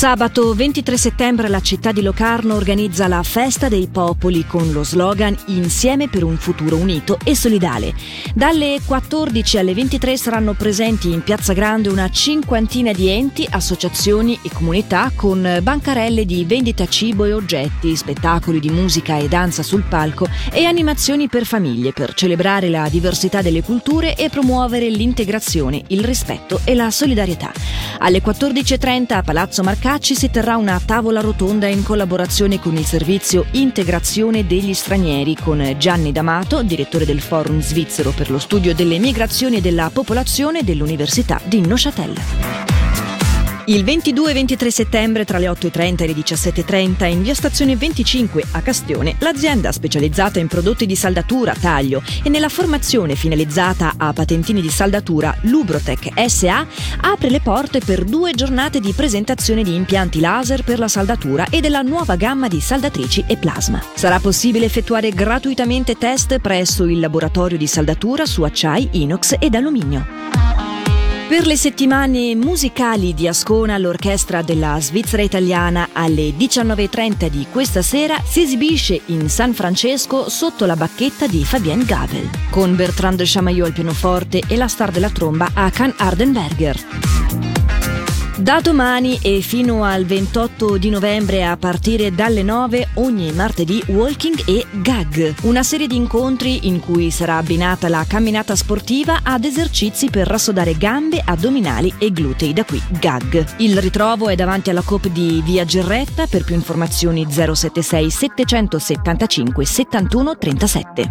Sabato 23 settembre la città di Locarno organizza la Festa dei Popoli con lo slogan Insieme per un futuro unito e solidale. Dalle 14 alle 23 saranno presenti in Piazza Grande una cinquantina di enti, associazioni e comunità con bancarelle di vendita cibo e oggetti, spettacoli di musica e danza sul palco e animazioni per famiglie per celebrare la diversità delle culture e promuovere l'integrazione, il rispetto e la solidarietà. Alle 14.30 a Palazzo Marcano Cacci si terrà una tavola rotonda in collaborazione con il servizio Integrazione degli Stranieri con Gianni D'Amato, direttore del Forum svizzero per lo studio delle migrazioni e della popolazione dell'Università di Neuchâtel. Il 22 e 23 settembre tra le 8.30 e le 17.30 in via Stazione 25 a Castione, l'azienda specializzata in prodotti di saldatura, taglio e nella formazione finalizzata a patentini di saldatura Lubrotec SA apre le porte per due giornate di presentazione di impianti laser per la saldatura e della nuova gamma di saldatrici e plasma. Sarà possibile effettuare gratuitamente test presso il laboratorio di saldatura su acciai, inox ed alluminio. Per le settimane musicali di Ascona, l'orchestra della Svizzera italiana alle 19.30 di questa sera si esibisce in San Francesco sotto la bacchetta di Fabienne Gabel, con Bertrand Chamaillot al pianoforte e la star della tromba Akan Ardenberger. Da domani e fino al 28 di novembre a partire dalle 9 ogni martedì Walking e Gag, una serie di incontri in cui sarà abbinata la camminata sportiva ad esercizi per rassodare gambe, addominali e glutei, da qui Gag. Il ritrovo è davanti alla COP di Via Gerretta, per più informazioni 076 775 71 37.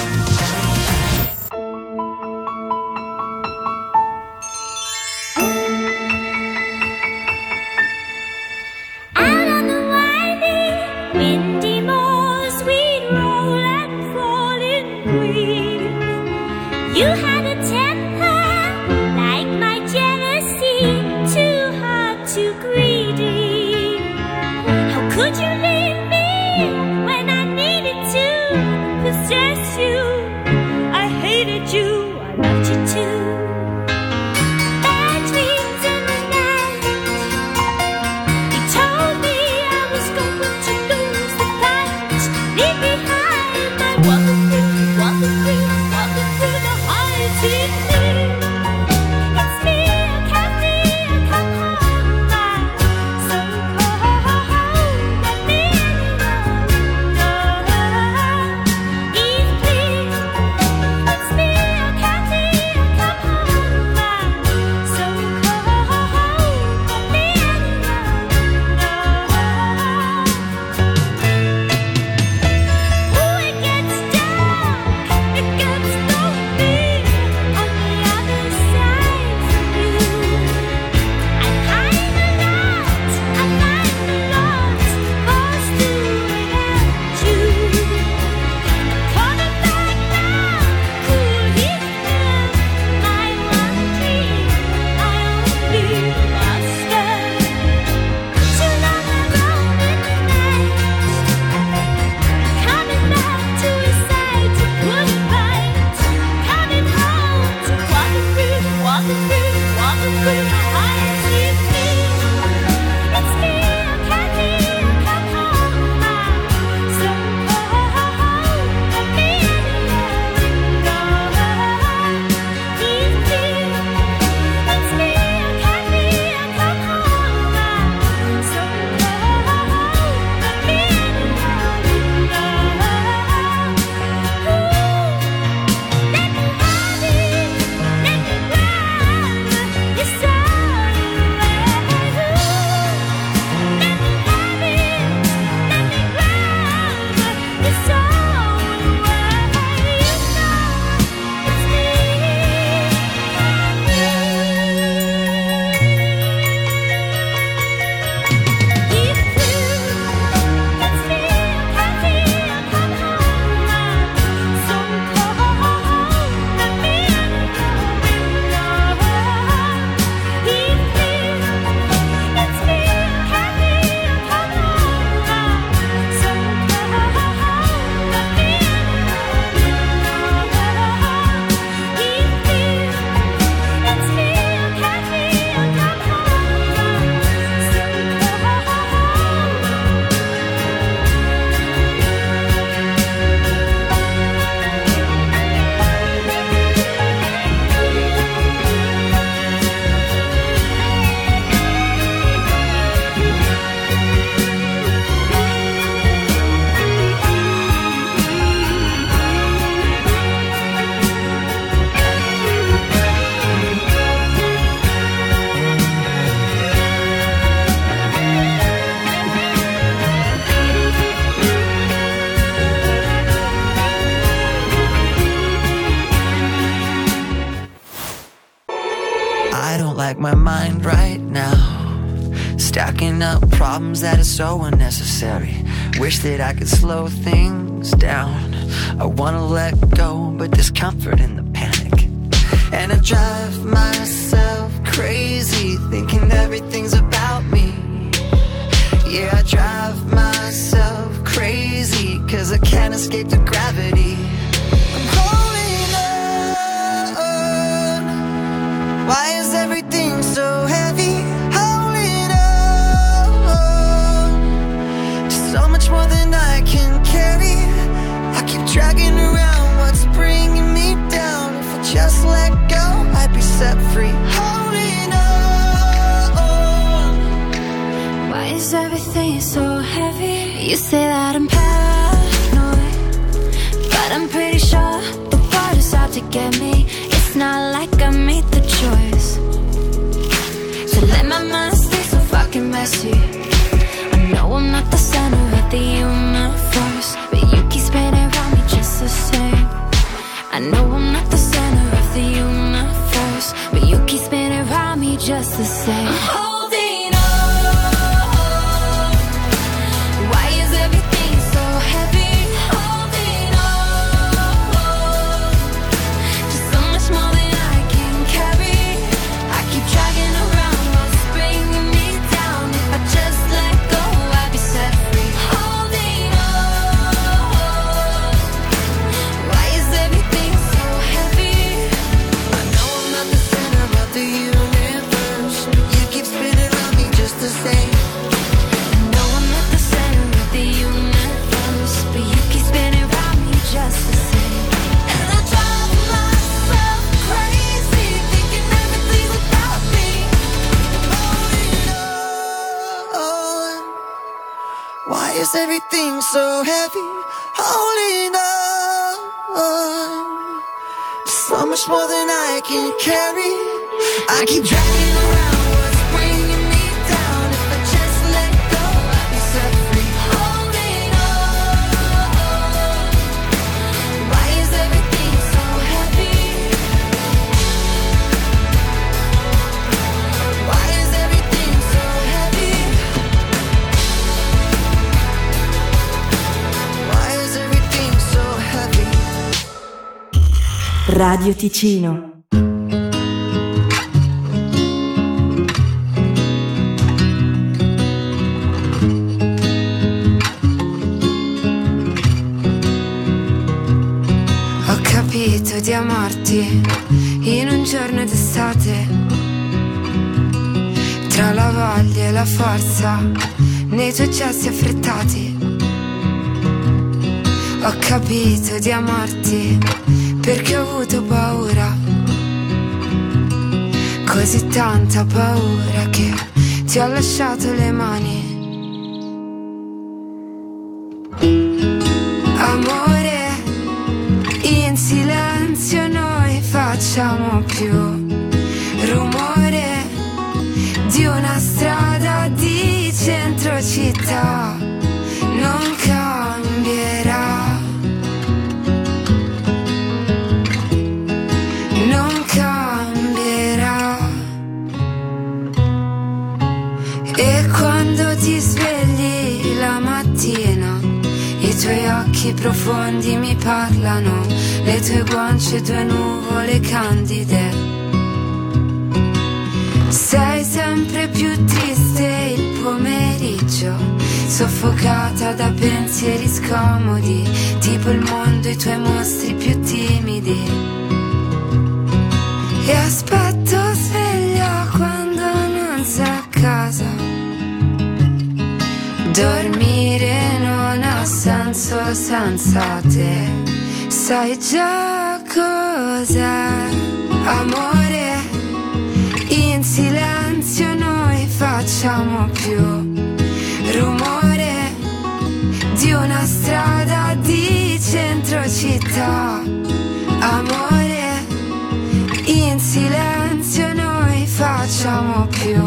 Stacking up problems that are so unnecessary. Wish that I could slow things down. I wanna let go, but there's comfort in the panic. And I drive myself crazy, thinking everything's about me. Yeah, I drive myself crazy, cause I can't escape the gravity. I'm holding on. Why is everything so Why is everything so heavy? Holding on. So much more than I can carry. I keep dragging around Radio Ticino. Ho capito di amarti in un giorno d'estate. Tra la voglia e la forza, nei tuoi gesti affrettati. Ho capito di amarti perché ho avuto paura. Così tanta paura che ti ho lasciato le mani. Amore, in silenzio noi facciamo più quando ti svegli la mattina, i tuoi occhi profondi mi parlano, le tue guance, due nuvole candide. Sei sempre più triste il pomeriggio, soffocata da pensieri scomodi, tipo il mondo, i tuoi mostri più timidi. E aspetto sveglia quando non sei a casa. Dormire non ha senso senza te. Sai già cos'è? Amore, in silenzio noi facciamo più rumore di una strada di centro città. Amore, in silenzio noi facciamo più